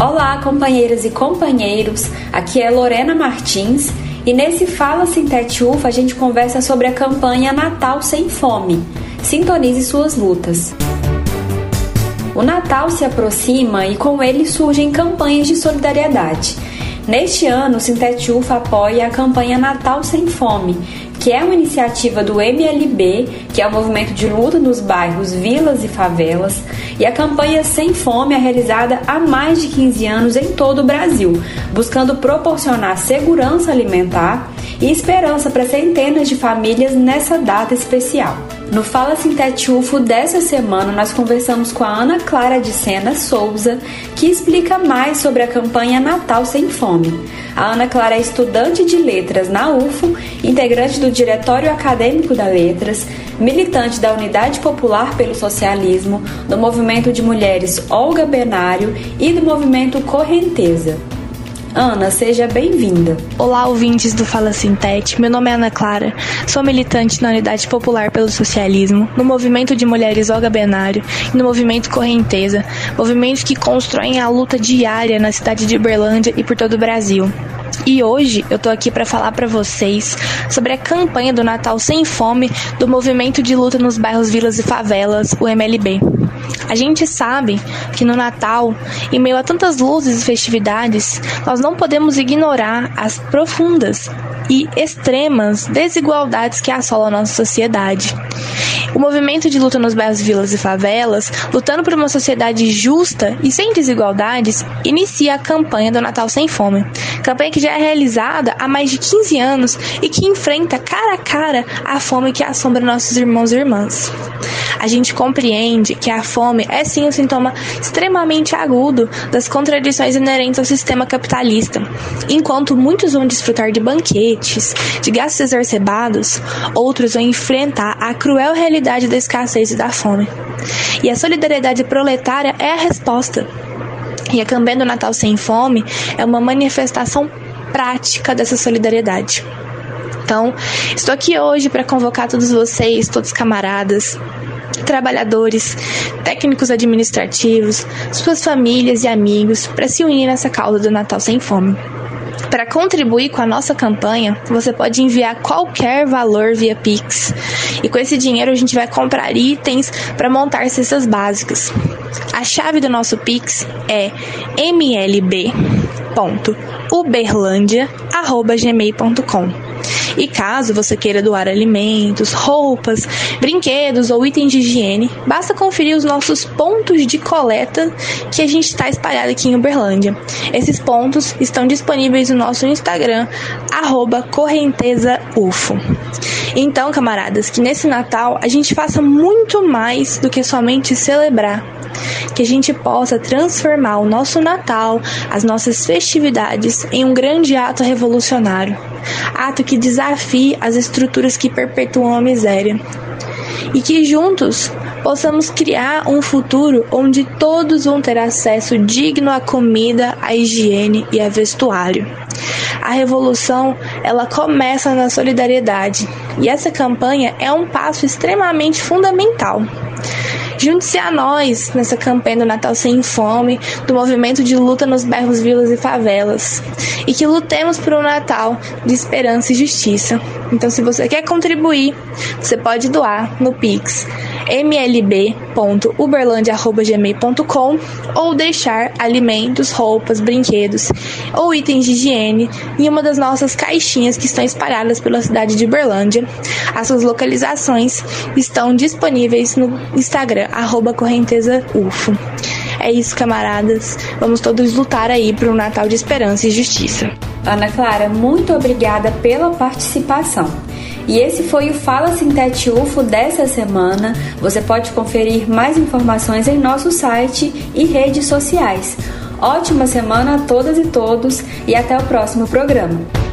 Olá, companheiras e companheiros. Aqui é Lorena Martins e nesse Fala Sintete UFA a gente conversa sobre a campanha Natal Sem Fome. Sintonize suas lutas. O Natal se aproxima e com ele surgem campanhas de solidariedade. Neste ano, o Sintete UFA apoia a campanha Natal Sem Fome, que é uma iniciativa do MLB, que é o movimento de luta nos bairros, vilas e favelas, e a campanha Sem Fome é realizada há mais de 15 anos em todo o Brasil, buscando proporcionar segurança alimentar e esperança para centenas de famílias nessa data especial. No Fala Sintete UFO dessa semana, nós conversamos com a Ana Clara de Sena Souza, que explica mais sobre a campanha Natal Sem Fome. A Ana Clara é estudante de letras na UFO, integrante do Diretório Acadêmico da Letras, militante da Unidade Popular pelo Socialismo, do Movimento de Mulheres Olga Benário e do Movimento Correnteza. Ana, seja bem-vinda. Olá, ouvintes do Fala Sintete. Meu nome é Ana Clara. Sou militante na Unidade Popular pelo Socialismo, no Movimento de Mulheres Olga Benário e no Movimento Correnteza, movimentos que constroem a luta diária na cidade de Uberlândia e por todo o Brasil. E hoje eu tô aqui para falar para vocês sobre a campanha do Natal Sem Fome do Movimento de Luta nos Bairros, Vilas e Favelas, o MLB. A gente sabe que no Natal, em meio a tantas luzes e festividades, nós não podemos ignorar as profundas e extremas desigualdades que assolam a nossa sociedade. O movimento de luta nos bairros, vilas e favelas, lutando por uma sociedade justa e sem desigualdades, inicia a campanha do Natal Sem Fome. Campanha que já é realizada há mais de 15 anos e que enfrenta cara a cara a fome que assombra nossos irmãos e irmãs. A gente compreende que a fome é sim um sintoma extremamente agudo das contradições inerentes ao sistema capitalista. Enquanto muitos vão desfrutar de banquetes, de gastos exacerbados, outros vão enfrentar a cruel realidade da escassez e da fome. E a solidariedade proletária é a resposta. E a campanha do Natal Sem Fome é uma manifestação prática dessa solidariedade. Então, estou aqui hoje para convocar todos vocês, todos camaradas, trabalhadores, técnicos administrativos, suas famílias e amigos para se unir nessa causa do Natal Sem Fome. Para contribuir com a nossa campanha, você pode enviar qualquer valor via Pix. E com esse dinheiro a gente vai comprar itens para montar cestas básicas. A chave do nosso Pix é mlb.uberlandia.gmail.com. E caso você queira doar alimentos, roupas, brinquedos ou itens de higiene, basta conferir os nossos pontos de coleta que a gente está espalhado aqui em Uberlândia. Esses pontos estão disponíveis no nosso Instagram, correntezaufo. Então, camaradas, que nesse Natal a gente faça muito mais do que somente celebrar que a gente possa transformar o nosso Natal, as nossas festividades, em um grande ato revolucionário ato que desafie as estruturas que perpetuam a miséria. E que juntos possamos criar um futuro onde todos vão ter acesso digno à comida, à higiene e a vestuário. A revolução, ela começa na solidariedade, e essa campanha é um passo extremamente fundamental. Junte-se a nós nessa campanha do Natal Sem Fome, do movimento de luta nos bairros, vilas e favelas. E que lutemos por um Natal de esperança e justiça. Então, se você quer contribuir, você pode doar no Pix mlb.uberlandia.gmail.com ou deixar alimentos, roupas, brinquedos ou itens de higiene em uma das nossas caixinhas que estão espalhadas pela cidade de Uberlândia. As suas localizações estão disponíveis no Instagram, correntezaufo. É isso, camaradas. Vamos todos lutar aí para um Natal de esperança e justiça. Ana Clara, muito obrigada pela participação. E esse foi o Fala Sintete UFO dessa semana. Você pode conferir mais informações em nosso site e redes sociais. Ótima semana a todas e todos e até o próximo programa.